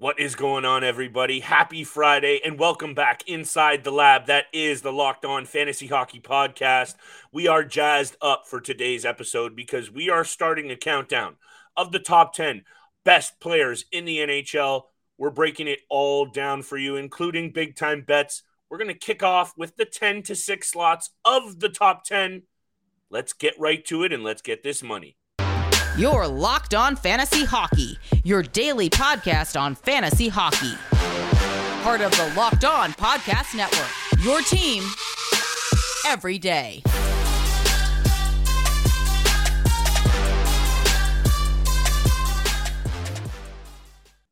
What is going on, everybody? Happy Friday and welcome back inside the lab. That is the Locked On Fantasy Hockey Podcast. We are jazzed up for today's episode because we are starting a countdown of the top 10 best players in the NHL. We're breaking it all down for you, including big time bets. We're going to kick off with the 10 to 6 slots of the top 10. Let's get right to it and let's get this money. Your Locked On Fantasy Hockey, your daily podcast on fantasy hockey. Part of the Locked On Podcast Network, your team every day.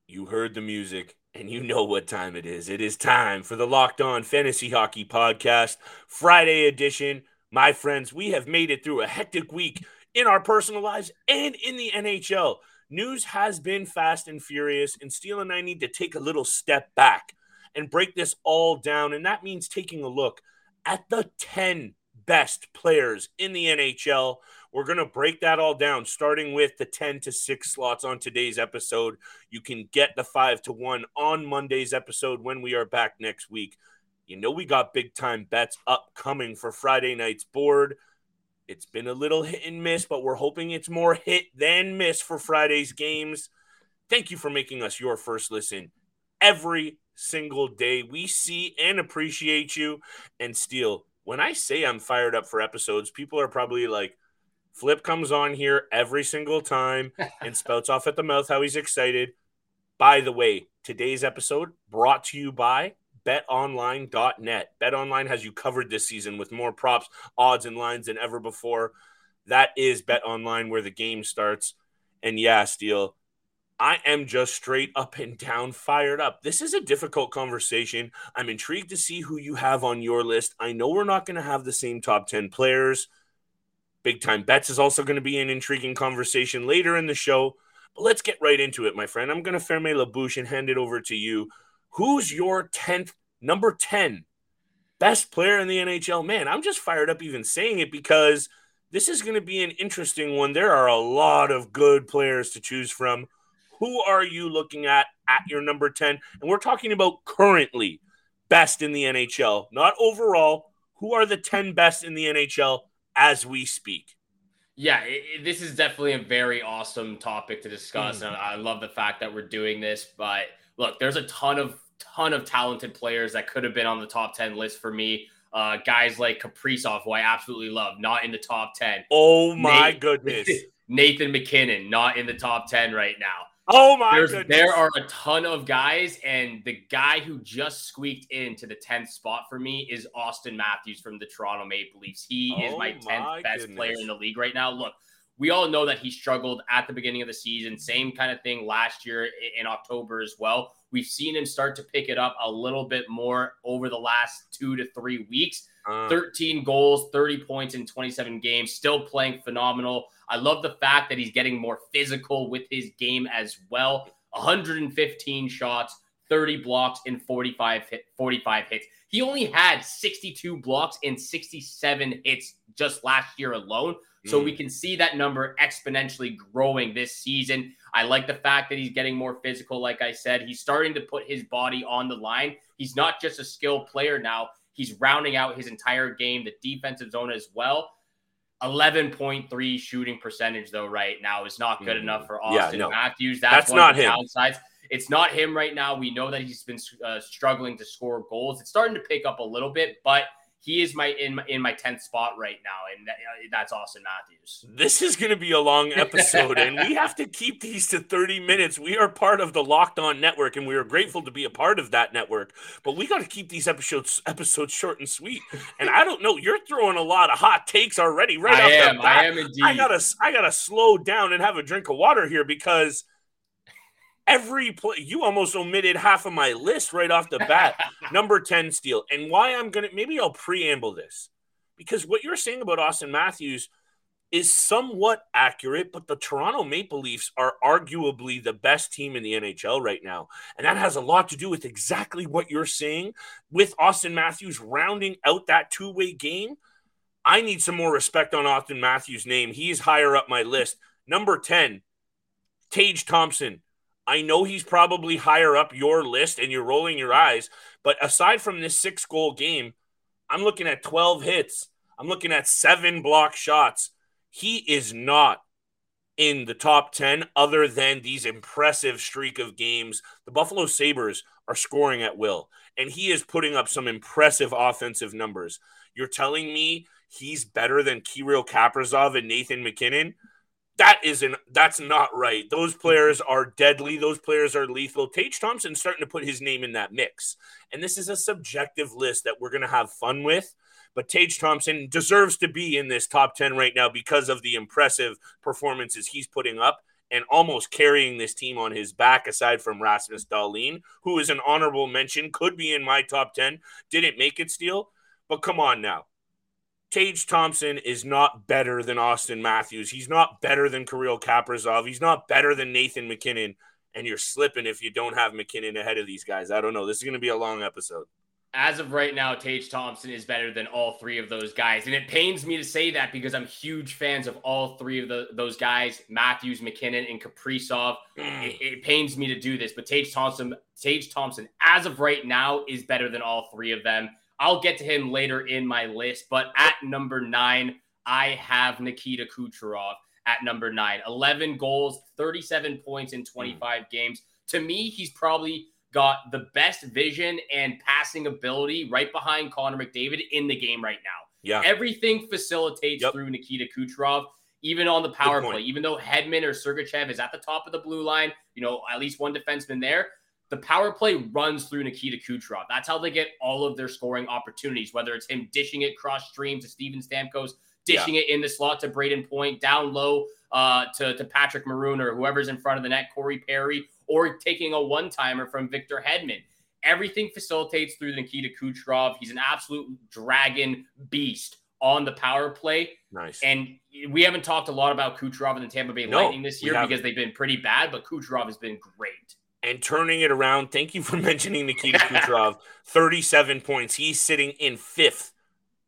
You heard the music and you know what time it is. It is time for the Locked On Fantasy Hockey Podcast, Friday edition. My friends, we have made it through a hectic week in our personal lives and in the NHL. News has been fast and furious, and Steele and I need to take a little step back and break this all down. And that means taking a look at the 10 best players in the NHL. We're going to break that all down, starting with the 10 to 6 slots on today's episode. You can get the 5 to 1 on Monday's episode when we are back next week. You know, we got big time bets upcoming for Friday night's board. It's been a little hit and miss, but we're hoping it's more hit than miss for Friday's games. Thank you for making us your first listen every single day. We see and appreciate you. And Steele, when I say I'm fired up for episodes, people are probably like, Flip comes on here every single time and spouts off at the mouth how he's excited. By the way, today's episode brought to you by betonline.net. BetOnline has you covered this season with more props, odds, and lines than ever before. That is BetOnline where the game starts. And yeah, Steele, I am just straight up and down fired up. This is a difficult conversation. I'm intrigued to see who you have on your list. I know we're not going to have the same top 10 players. Big time bets is also going to be an intriguing conversation later in the show. But let's get right into it, my friend. I'm going to ferme la bouche and hand it over to you. Who's your 10th, number 10 best player in the NHL? Man, I'm just fired up even saying it because this is going to be an interesting one. There are a lot of good players to choose from. Who are you looking at at your number 10? And we're talking about currently best in the NHL, not overall. Who are the 10 best in the NHL as we speak? Yeah, it, it, this is definitely a very awesome topic to discuss. Mm. And I love the fact that we're doing this. But look, there's a ton of ton of talented players that could have been on the top 10 list for me. Uh, guys like Kaprizov, who I absolutely love, not in the top 10. Oh my Nate, goodness. Nathan MacKinnon, not in the top 10 right now. Oh my There's, goodness. There are a ton of guys, and the guy who just squeaked into the 10th spot for me is Auston Matthews from the Toronto Maple Leafs. He oh is my 10th my best goodness. player in the league right now. Look, we all know that he struggled at the beginning of the season. Same kind of thing last year in October as well. We've seen him start to pick it up a little bit more over the last two to three weeks. Uh, 13 goals, 30 points in 27 games, still playing phenomenal. I love the fact that he's getting more physical with his game as well. 115 shots, 30 blocks, and 45 hit, 45 hits. He only had 62 blocks and 67 hits just last year alone. So we mm. can see that number exponentially growing this season. I like the fact that he's getting more physical. Like I said, he's starting to put his body on the line. He's not just a skilled player now, he's rounding out his entire game, the defensive zone as well. 11.3 shooting percentage, though, right now is not good mm. enough for Auston yeah, no. Matthews. That's, That's not him. downsides. It's not him right now. We know that he's been uh, struggling to score goals. It's starting to pick up a little bit, but he is my in my in my tenth spot right now, and that, uh, that's Auston Matthews. This is going to be a long episode, and we have to keep these to thirty minutes. We are part of the Locked On Network, and we are grateful to be a part of that network. But we got to keep these episodes episodes short and sweet. And I don't know, you're throwing a lot of hot takes already. Right I off am, the bat, I am indeed. I gotta I gotta slow down and have a drink of water here because every play you almost omitted half of my list right off the bat. Number 10 Steele. And why i'm gonna maybe i'll preamble this. Because what you're saying about auston matthews is somewhat accurate but the toronto maple leafs are arguably the best team in the nhl right now. And that has a lot to do with exactly what you're saying with auston matthews rounding out that two-way game. I need some more respect on auston matthews name. He's higher up my list. Number 10 tage thompson I know he's probably higher up your list and you're rolling your eyes, but aside from this six goal game, I'm looking at 12 hits. I'm looking at seven block shots. He is not in the top 10 other than these impressive streak of games. The Buffalo Sabres are scoring at will, and he is putting up some impressive offensive numbers. You're telling me he's better than Kirill Kaprizov and Nathan MacKinnon? That isn't that's not right. Those players are deadly. Those players are lethal. Tage Thompson's starting to put his name in that mix. And this is a subjective list that we're gonna have fun with. But Tage Thompson deserves to be in this top 10 right now because of the impressive performances he's putting up and almost carrying this team on his back, aside from Rasmus Dahlin, who is an honorable mention, could be in my top 10, didn't make it Steele. But come on now. Tage Thompson is not better than Auston Matthews. He's not better than Kirill Kaprizov. He's not better than Nathan MacKinnon. And you're slipping if you don't have MacKinnon ahead of these guys. I don't know. This is going to be a long episode as of right now, Tage Thompson is better than all three of those guys. And it pains me to say that because I'm huge fans of all three of the, those guys, Matthews, MacKinnon, and Kaprizov. Mm. It, it, pains me to do this, but Tage Thompson, Tage Thompson, as of right now, is better than all three of them. I'll get to him later in my list, but at number nine, I have Nikita Kucherov at number nine. 11 goals, 37 points in 25 mm. games. To me, he's probably got the best vision and passing ability right behind Connor McDavid in the game right now. Yeah. Everything facilitates yep. through Nikita Kucherov, even on the power play. Even though Hedman or Sergachev is at the top of the blue line, you know, at least one defenseman there. The power play runs through Nikita Kucherov. That's how they get all of their scoring opportunities, whether it's him dishing it cross stream to Steven Stamkos, dishing yeah. it in the slot to Brayden Point, down low uh, to, to Patrick Maroon or whoever's in front of the net, Corey Perry, or taking a one timer from Victor Hedman. Everything facilitates through Nikita Kucherov. He's an absolute dragon beast on the power play. Nice. And we haven't talked a lot about Kucherov and the Tampa Bay no, Lightning this year because they've been pretty bad, but Kucherov has been great. And turning it around, thank you for mentioning Nikita Kucherov. 37 points. He's sitting in fifth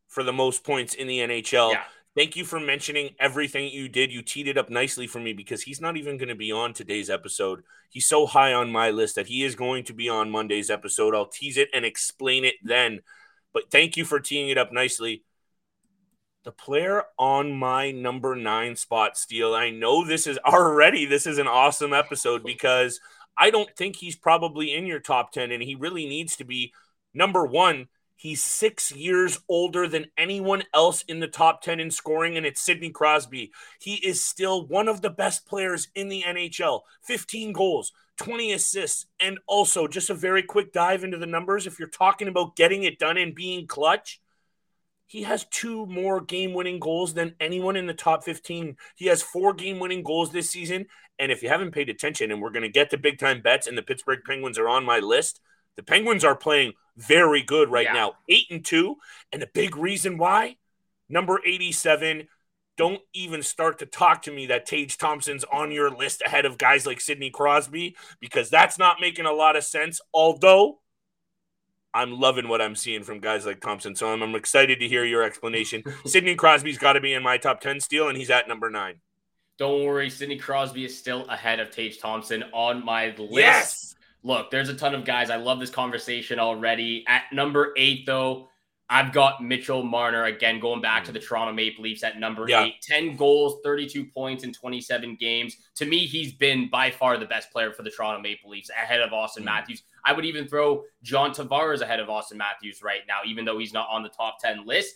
for the most points in the NHL. Yeah. Thank you for mentioning everything you did. You teed it up nicely for me because he's not even going to be on today's episode. He's so high on my list that he is going to be on Monday's episode. I'll tease it and explain it then. But thank you for teeing it up nicely. The player on my number nine spot, Steele. I know this is already this is an awesome episode because I don't think he's probably in your top 10, and he really needs to be number one He's six years older than anyone else in the top 10 in scoring, and it's Sidney Crosby. He is still one of the best players in the NHL 15 goals, 20 assists, and also just a very quick dive into the numbers. If you're talking about getting it done and being clutch, he has two more game winning goals than anyone in the top 15. He has four game winning goals this season. And if you haven't paid attention, and we're going to get to big time bets, and the Pittsburgh Penguins are on my list, the Penguins are playing very good right yeah. now, eight and two. And the big reason why, number 87, don't even start to talk to me that Tage Thompson's on your list ahead of guys like Sidney Crosby because that's not making a lot of sense. Although I'm loving what I'm seeing from guys like Thompson. So I'm, I'm excited to hear your explanation. Sidney Crosby's got to be in my top 10 Steele, and he's at number nine. Don't worry, Sidney Crosby is still ahead of Tage Thompson on my list. Yes look, there's a ton of guys. I love this conversation already. At number eight, though, I've got Mitchell Marner again going back to the Toronto Maple Leafs at number yeah. eight. 10 goals, 32 points in 27 games. To me, he's been by far the best player for the Toronto Maple Leafs ahead of Auston mm. Matthews. I would even throw John Tavares ahead of Auston Matthews right now, even though he's not on the top 10 list.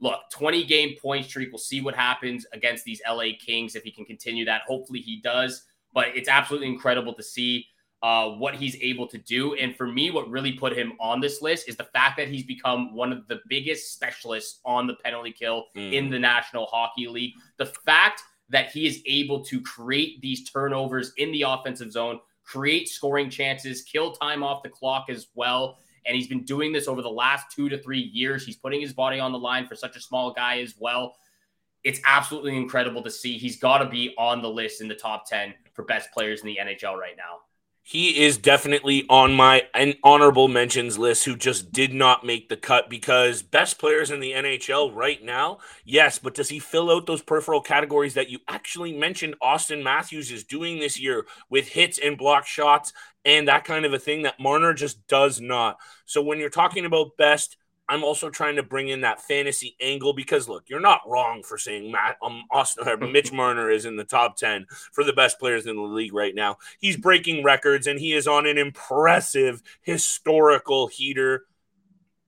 Look, 20 game point streak. We'll see what happens against these LA Kings if he can continue that. Hopefully he does. But it's absolutely incredible to see uh, what he's able to do. And for me, what really put him on this list is the fact that he's become one of the biggest specialists on the penalty kill mm. in the National Hockey League. The fact that he is able to create these turnovers in the offensive zone, create scoring chances, kill time off the clock as well. And he's been doing this over the last two to three years. He's putting his body on the line for such a small guy as well. It's absolutely incredible to see. He's got to be on the list in the top 10 for best players in the NHL right now. He is definitely on my honorable mentions list who just did not make the cut because best players in the NHL right now, yes, but does he fill out those peripheral categories that you actually mentioned Auston Matthews is doing this year with hits and block shots and that kind of a thing that Marner just does not. So when you're talking about best, I'm also trying to bring in that fantasy angle because look, you're not wrong for saying Matt um Auston or Mitch Marner is in the top 10 for the best players in the league right now. He's breaking records and he is on an impressive historical heater.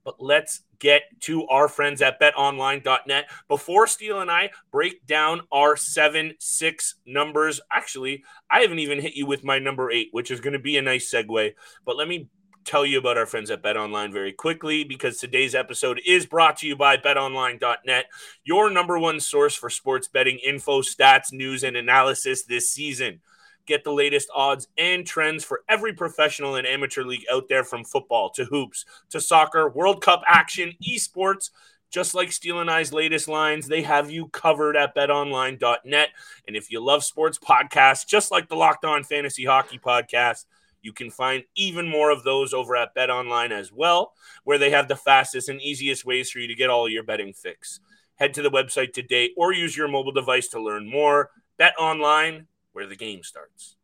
But let's get to our friends at betonline.net. Before Steele and I break down our 7 6 numbers, actually, I haven't even hit you with my number 8, which is going to be a nice segue. But let me tell you about our friends at Bet Online very quickly because today's episode is brought to you by betonline.net, your number one source for sports betting info, stats, news, and analysis this season. Get the latest odds and trends for every professional and amateur league out there from football to hoops to soccer, World Cup action, esports. Just like Steele and I's latest lines, they have you covered at betonline.net. And if you love sports podcasts, just like the Locked On Fantasy Hockey podcast, you can find even more of those over at Bet Online as well, where they have the fastest and easiest ways for you to get all your betting fix. Head to the website today or use your mobile device to learn more. Bet Online, where the game starts.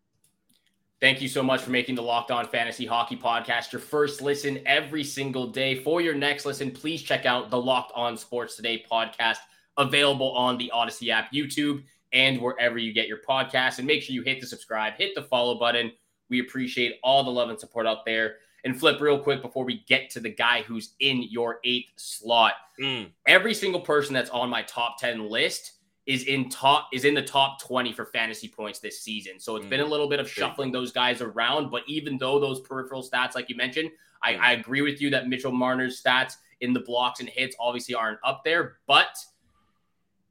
Thank you so much for making the Locked On Fantasy Hockey Podcast your first listen every single day. For your next listen, please check out the Locked On Sports Today podcast, available on the Odyssey app, YouTube, and wherever you get your podcasts. And make sure you hit the subscribe, hit the follow button we appreciate all the love and support out there. And flip real quick before we get to the guy who's in your eighth slot. Mm. Every single person that's on my top 10 list is in top is in the top 20 for fantasy points this season. So it's mm. been a little bit of shuffling those guys around. But even though those peripheral stats, like you mentioned, I, mm. I agree with you that Mitchell Marner's stats in the blocks and hits obviously aren't up there, but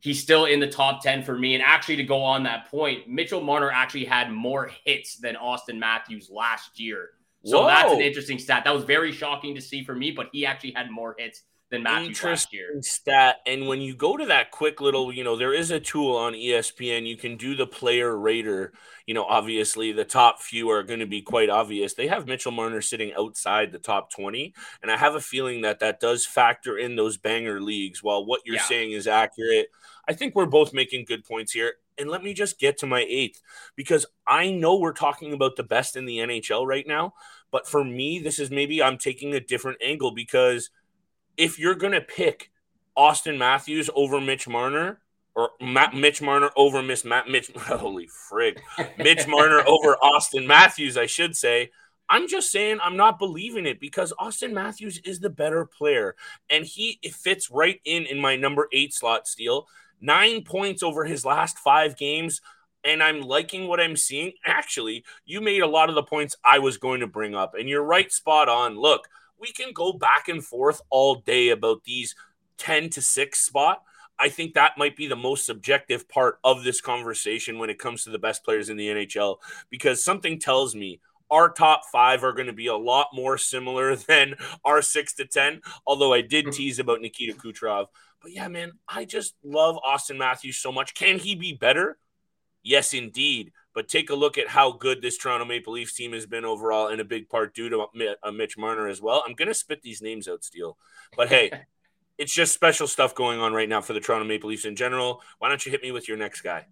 he's still in the top 10 for me. And actually, to go on that point, Mitchell Marner actually had more hits than Auston Matthews last year. So Whoa. that's an interesting stat. That was very shocking to see for me, but he actually had more hits than Matthews Interesting last year. Stat. And when you go to that quick little, you know, there is a tool on ESPN. You can do the player rater. You know, obviously the top few are going to be quite obvious. They have Mitchell Marner sitting outside the top 20. And I have a feeling that that does factor in those banger leagues. While what you're yeah. saying is accurate, I think we're both making good points here. And let me just get to my eighth because I know we're talking about the best in the NHL right now. But for me, this is maybe I'm taking a different angle because – if you're going to pick Auston Matthews over Mitch Marner or Matt, Mitch Marner over Miss Matt Mitch, holy frig, Mitch Marner over Auston Matthews, I should say. I'm just saying I'm not believing it because Auston Matthews is the better player and he fits right in in my number eight slot Steele. Nine points over his last five games and I'm liking what I'm seeing. Actually, you made a lot of the points I was going to bring up, and you're right spot on. Look, we can go back and forth all day about these 10 to 6 spot. I think that might be the most subjective part of this conversation when it comes to the best players in the NHL because something tells me our top five are going to be a lot more similar than our six to 10. Although I did mm-hmm. tease about Nikita Kucherov. But yeah, man, I just love Auston Matthews so much. Can he be better? Yes, indeed. But take a look at how good this Toronto Maple Leafs team has been overall, in a big part due to uh, Mitch Marner as well. I'm going to spit these names out, Steele. But hey, it's just special stuff going on right now for the Toronto Maple Leafs in general. Why don't you hit me with your next guy?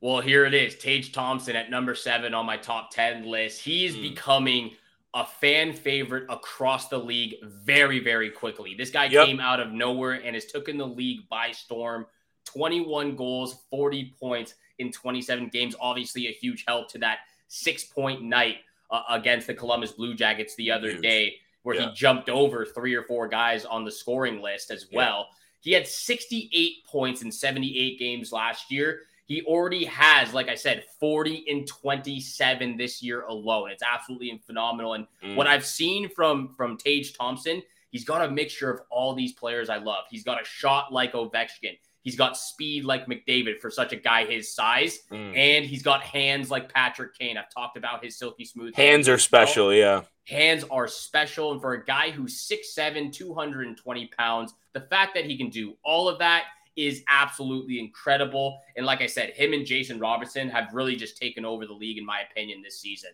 Well, here it is Tage Thompson at number seven on my top 10 list. He's mm. becoming a fan favorite across the league very, very quickly. This guy yep. came out of nowhere and has taken the league by storm 21 goals, 40 points in 27 games. Obviously, a huge help to that six point night uh, against the Columbus Blue Jackets the other huge. day, where yeah. he jumped over three or four guys on the scoring list as well. Yeah. He had 68 points in 78 games last year. He already has, like I said, 40 in 27 this year alone. It's absolutely phenomenal. And mm. what I've seen from from Tage Thompson, he's got a mixture of all these players I love. He's got a shot like Ovechkin. He's got speed like McDavid for such a guy his size, mm. and he's got hands like Patrick Kane. I've talked about his silky smooth. Hands, hands are special, yeah. Hands are special, and for a guy who's 6'7", 220 pounds, the fact that he can do all of that is absolutely incredible. And like I said, him and Jason Robertson have really just taken over the league, in my opinion, this season.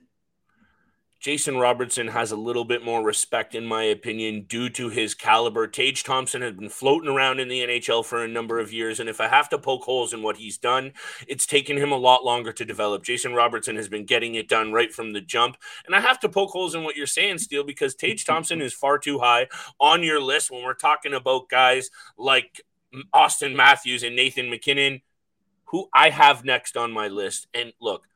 Jason Robertson has a little bit more respect, in my opinion, due to his caliber. Tage Thompson has been floating around in the NHL for a number of years. And if I have to poke holes in what he's done, it's taken him a lot longer to develop. Jason Robertson has been getting it done right from the jump. And I have to poke holes in what you're saying, Steele, because Tage Thompson is far too high on your list when we're talking about guys like Auston Matthews and Nathan MacKinnon, who I have next on my list. And look,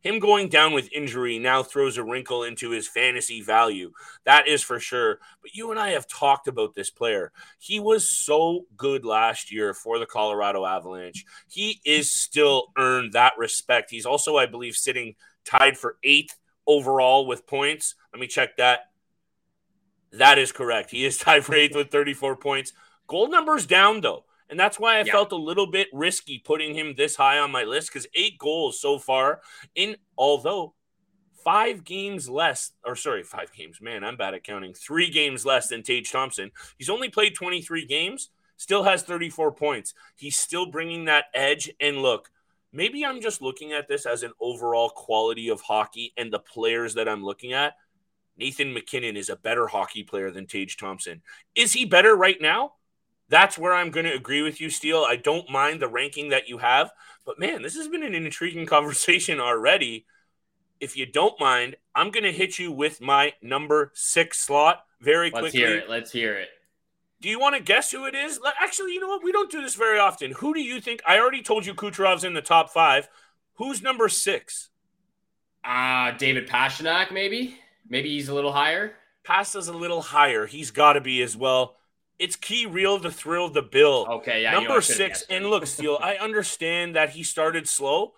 him going down with injury now throws a wrinkle into his fantasy value. That is for sure. But you and I have talked about this player. He was so good last year for the Colorado Avalanche. He is still earned that respect. He's also, I believe, sitting tied for eighth overall with points. Let me check that. That is correct. He is tied for eighth with 34 points. Goal numbers down, though. And that's why I yeah. felt a little bit risky putting him this high on my list because eight goals so far in although five games less, or sorry, five games. Man, I'm bad at counting. Three games less than Tage Thompson. He's only played 23 games, still has 34 points. He's still bringing that edge. And look, maybe I'm just looking at this as an overall quality of hockey and the players that I'm looking at. Nathan MacKinnon is a better hockey player than Tage Thompson. Is he better right now? That's where I'm going to agree with you, Steele. I don't mind the ranking that you have, but man, this has been an intriguing conversation already. If you don't mind, I'm going to hit you with my number six slot very Let's quickly. Let's hear it. Let's hear it. Do you want to guess who it is? Actually, you know what? We don't do this very often. Who do you think? I already told you Kucherov's in the top five. Who's number six? Uh, David Pastrnak, maybe. Maybe he's a little higher. Pasta's a little higher. He's got to be as well. It's Kirill the thrill the bill. Okay, yeah. Number six. And look, Steele, I understand that he started slow.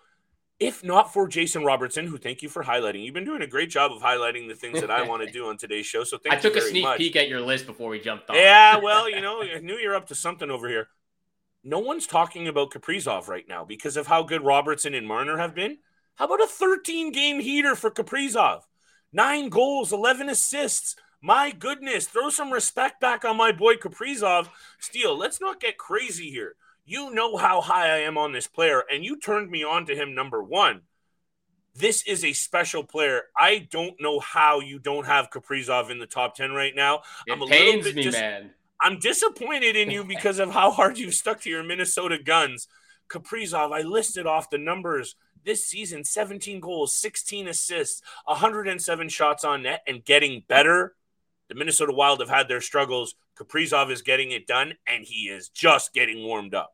If not for Jason Robertson, who thank you for highlighting. You've been doing a great job of highlighting the things that I want to do on today's show. So thank I took a sneak much. peek at your list before we jumped on. Yeah, well, you know, I knew you're up to something over here. No one's talking about Kaprizov right now because of how good Robertson and Marner have been. How about a 13 game heater for Kaprizov? Nine goals, 11 assists. My goodness, throw some respect back on my boy Kaprizov. Steele, let's not get crazy here. You know how high I am on this player, and you turned me on to him number one. This is a special player. I don't know how you don't have Kaprizov in the top 10 right now. It I'm a pains little bit me, dis- man. I'm disappointed in you because of how hard you stuck to your Minnesota guns. Kaprizov, I listed off the numbers this season 17 goals, 16 assists, 107 shots on net, and getting better the Minnesota Wild have had their struggles. Kaprizov is getting it done, and he is just getting warmed up.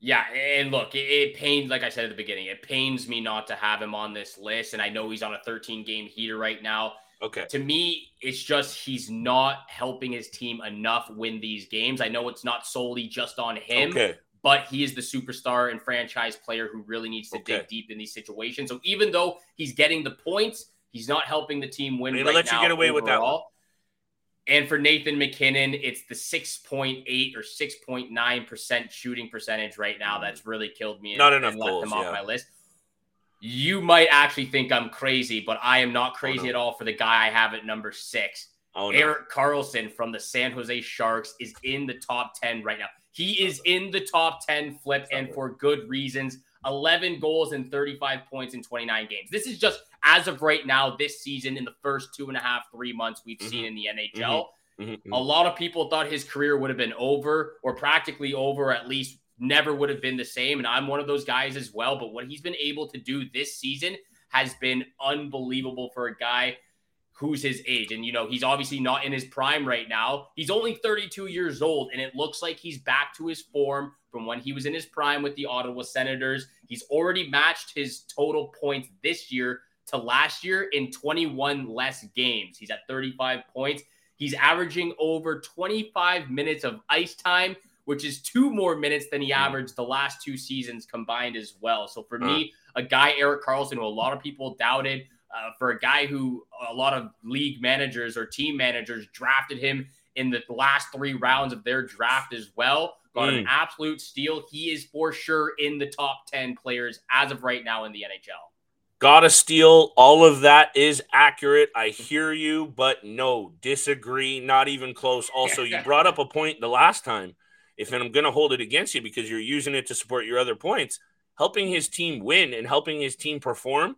Yeah, and look, it, it pains, like I said at the beginning, it pains me not to have him on this list. And I know he's on a 13 game heater right now. Okay. To me, it's just he's not helping his team enough win these games. I know it's not solely just on him, okay. but he is the superstar and franchise player who really needs to okay. dig deep in these situations. So even though he's getting the points, he's not helping the team win. I'm right let you get away overall. with that. One. And for Nathan MacKinnon, it's the 6.8 or 6.9% shooting percentage right now mm. that's really killed me Not and, enough and goals, left him yeah. off my list. You might actually think I'm crazy, but I am not crazy oh, no. at all for the guy I have at number six. Oh, no. Erik Karlsson from the San Jose Sharks is in the top 10 right now. He is in the top 10 flip and for good reasons. 11 goals and 35 points in 29 games. This is just as of right now, this season, in the first two and a half, three months we've mm-hmm. seen in the NHL. Mm-hmm. mm-hmm. A lot of people thought his career would have been over or practically over, at least never would have been the same. And I'm one of those guys as well. But what he's been able to do this season has been unbelievable for a guy who's his age. And, you know, he's obviously not in his prime right now. He's only 32 years old, and it looks like he's back to his form from when he was in his prime with the Ottawa Senators. He's already matched his total points this year to last year in 21 less games. He's at 35 points. He's averaging over 25 minutes of ice time, which is two more minutes than he hmm. averaged the last two seasons combined as well. So for me, a guy, Erik Karlsson, who a lot of people doubted, uh, for a guy who a lot of league managers or team managers drafted him in the last three rounds of their draft as well. Got mm. an absolute steal. He is for sure in the top 10 players as of right now in the NHL. Gotta steal. All of that is accurate. I hear you, but no, disagree. Not even close. Also, you brought up a point the last time. If I'm going to hold it against you because you're using it to support your other points, helping his team win and helping his team perform.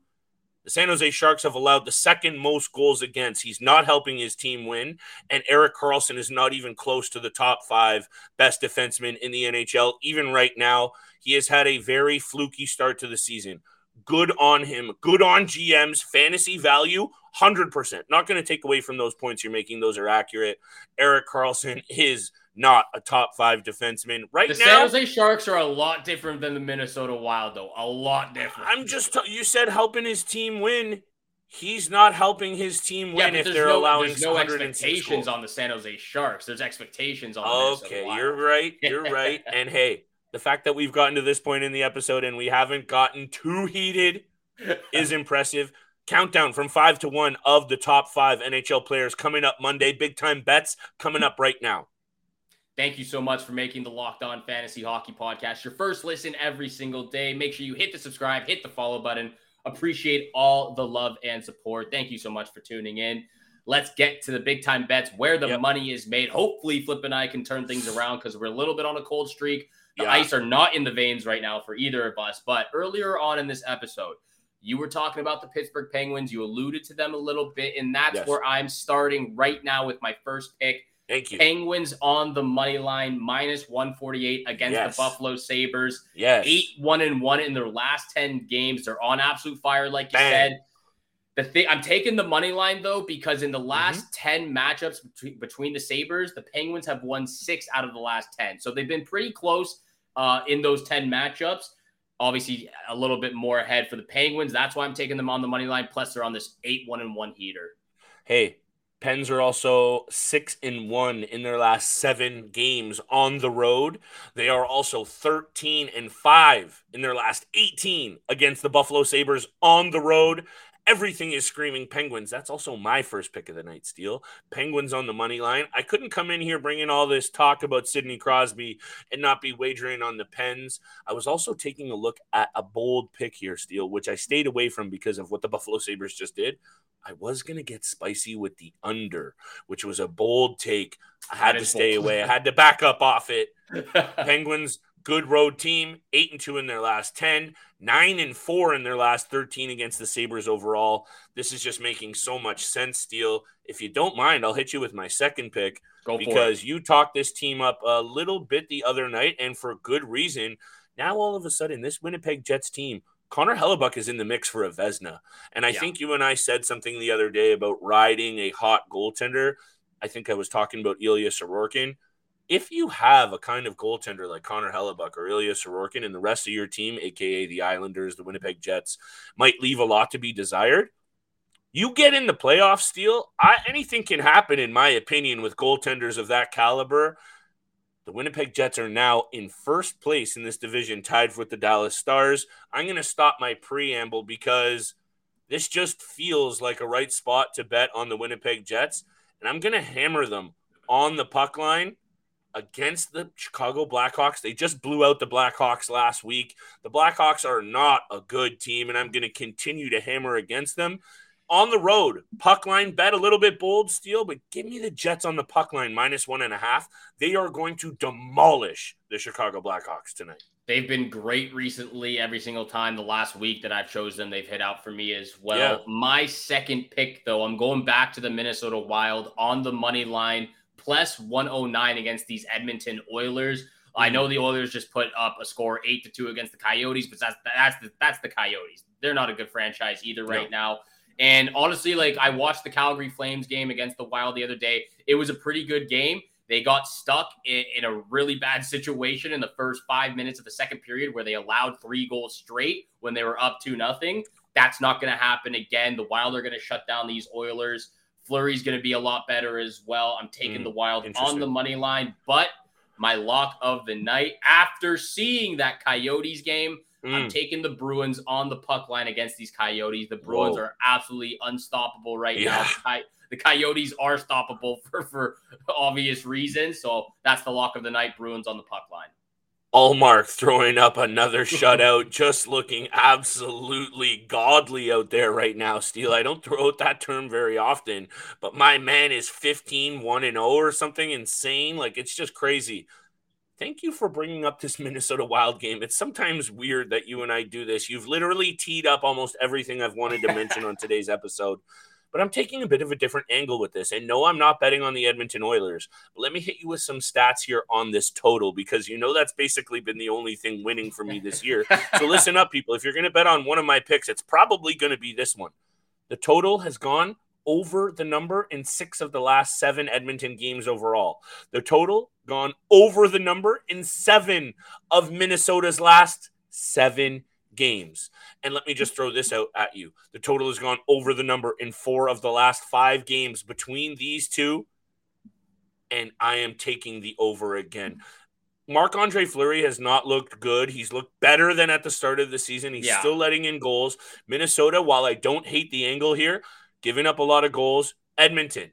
The San Jose Sharks have allowed the second most goals against. He's not helping his team win. And Erik Karlsson is not even close to the top five best defensemen in the NHL. Even right now, he has had a very fluky start to the season. Good on him. Good on GM's fantasy value. 100%. Not going to take away from those points you're making. Those are accurate. Erik Karlsson is not a top five defenseman right the now. San Jose Sharks are a lot different than the Minnesota Wild, though. A lot different. I'm just t- you said helping his team win. He's not helping his team win yeah, if they're no, allowing there's no expectations on the San Jose Sharks. There's expectations on. Okay, you're right. You're right. and hey, the fact that we've gotten to this point in the episode and we haven't gotten too heated is impressive. Countdown from five to one of the top five NHL players coming up Monday. Big time bets coming up right now. Thank you so much for making the Locked On Fantasy Hockey Podcast your first listen every single day. Make sure you hit the subscribe, hit the follow button. Appreciate all the love and support. Thank you so much for tuning in. Let's get to the big time bets where the yep. money is made. Hopefully, Flip and I can turn things around because we're a little bit on a cold streak. The yeah. ice are not in the veins right now for either of us. But earlier on in this episode, you were talking about the Pittsburgh Penguins. You alluded to them a little bit, and that's yes. where I'm starting right now with my first pick. Thank you. Penguins on the money line, minus 148 against yes. the Buffalo Sabres. Yes. Eight, one, and one in their last 10 games. They're on absolute fire, like you Bang. said. The thing I'm taking the money line though, because in the mm-hmm. last mm-hmm. 10 matchups between, between the Sabres, the Penguins have won six out of the last 10. So they've been pretty close uh, in those 10 matchups. Obviously, a little bit more ahead for the Penguins. That's why I'm taking them on the money line. Plus, they're on this eight one and one heater. Hey, Pens are also six and one in their last seven games on the road. They are also 13 and five in their last 18 against the Buffalo Sabres on the road. Everything is screaming Penguins. That's also my first pick of the night, Steele. Penguins on the money line. I couldn't come in here bringing all this talk about Sidney Crosby and not be wagering on the Pens. I was also taking a look at a bold pick here, Steele, which I stayed away from because of what the Buffalo Sabres just did. I was going to get spicy with the under, which was a bold take. I had to stay away. I had to back up off it. Penguins good road team, eight and two in their last 10, nine and four in their last 13 against the Sabres overall. This is just making so much sense, Steele. If you don't mind, I'll hit you with my second pick Go because you talked this team up a little bit the other night and for good reason. Now, all of a sudden, this Winnipeg Jets team, Connor Hellebuyck is in the mix for a Vezina. And I yeah. think you and I said something the other day about riding a hot goaltender. I think I was talking about Ilya Sorokin if you have a kind of goaltender like Connor Hellebuyck or Ilya Sorokin and the rest of your team, aka the Islanders, the Winnipeg Jets, might leave a lot to be desired. You get in the playoff Steele, I, anything can happen, in my opinion, with goaltenders of that caliber. The Winnipeg Jets are now in first place in this division, tied with the Dallas Stars. I'm going to stop my preamble because this just feels like a right spot to bet on the Winnipeg Jets. And I'm going to hammer them on the puck line against the Chicago Blackhawks. They just blew out the Blackhawks last week. The Blackhawks are not a good team, and I'm going to continue to hammer against them. On the road, puck line bet a little bit bold, Steele, but give me the Jets on the puck line minus one and a half. They are going to demolish the Chicago Blackhawks tonight. They've been great recently. Every single time the last week that I've chosen, they've hit out for me as well. Yeah. My second pick, though, I'm going back to the Minnesota Wild on the money line plus 109 against these Edmonton Oilers. I mm-hmm. know the Oilers just put up a score eight to two against the Coyotes, but that's that's the that's the Coyotes. They're not a good franchise either right no. now. And honestly, like I watched the Calgary Flames game against the Wild the other day. It was a pretty good game. They got stuck in, in a really bad situation in the first five minutes of the second period where they allowed three goals straight when they were up to nothing. That's not going to happen again. The Wild are going to shut down these Oilers. Fleury's going to be a lot better as well. I'm taking mm, the Wild on the money line, but my lock of the night after seeing that Coyotes game, mm. I'm taking the Bruins on the puck line against these Coyotes. The Bruins Whoa. are absolutely unstoppable right yeah. now. The Coyotes are stoppable for, for obvious reasons. So that's the lock of the night. Bruins on the puck line. Ullmark throwing up another shutout, just looking absolutely godly out there right now, Steele. I don't throw out that term very often, but my man is 15 1 and 0 or something insane. Like it's just crazy. thank you for bringing up this Minnesota Wild game. It's sometimes weird that you and I do this. You've literally teed up almost everything I've wanted to mention on today's episode. But I'm taking a bit of a different angle with this. And no, I'm not betting on the Edmonton Oilers. But let me hit you with some stats here on this total because you know that's basically been the only thing winning for me this year. so listen up, people. If you're going to bet on one of my picks, it's probably going to be this one. The total has gone over the number in six of the last seven Edmonton games overall. The total gone over the number in seven of Minnesota's last seven games. And let me just throw this out at you. The total has gone over the number in four of the last five games between these two. And I am taking the over again. Marc Andre Fleury has not looked good. He's looked better than at the start of the season. He's yeah. still letting in goals. Minnesota, while I don't hate the angle here, giving up a lot of goals. Edmonton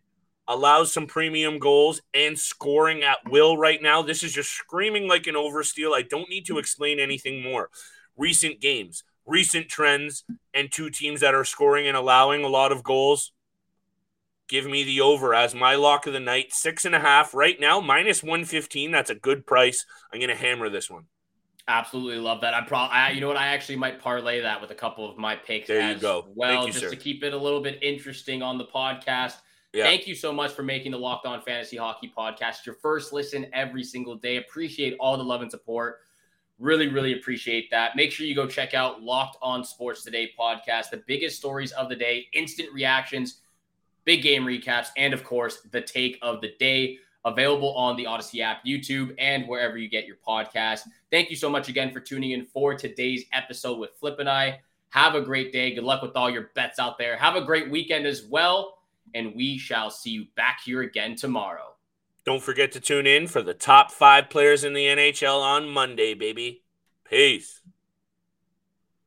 allows some premium goals and scoring at will right now. This is just screaming like an oversteal. I don't need to explain anything more recent games, recent trends, and two teams that are scoring and allowing a lot of goals. Give me the over as my lock of the night. Six and a half right now, minus 115. That's a good price. I'm going to hammer this one. Absolutely love that. I probably, you know what, I actually might parlay that with a couple of my picks there you go. well, you, just sir. to keep it a little bit interesting on the podcast. Yeah. Thank you so much for making the Locked On Fantasy Hockey Podcast your first listen every single day. Appreciate all the love and support. Really, really appreciate that. Make sure you go check out Locked On Sports Today podcast, the biggest stories of the day, instant reactions, big game recaps, and of course, the take of the day. Available on the Odyssey app, YouTube, and wherever you get your podcast. Thank you so much again for tuning in for today's episode with Flip and I. Have a great day. Good luck with all your bets out there. Have a great weekend as well. And we shall see you back here again tomorrow. Don't forget to tune in for the top five players in the NHL on Monday, baby. Peace.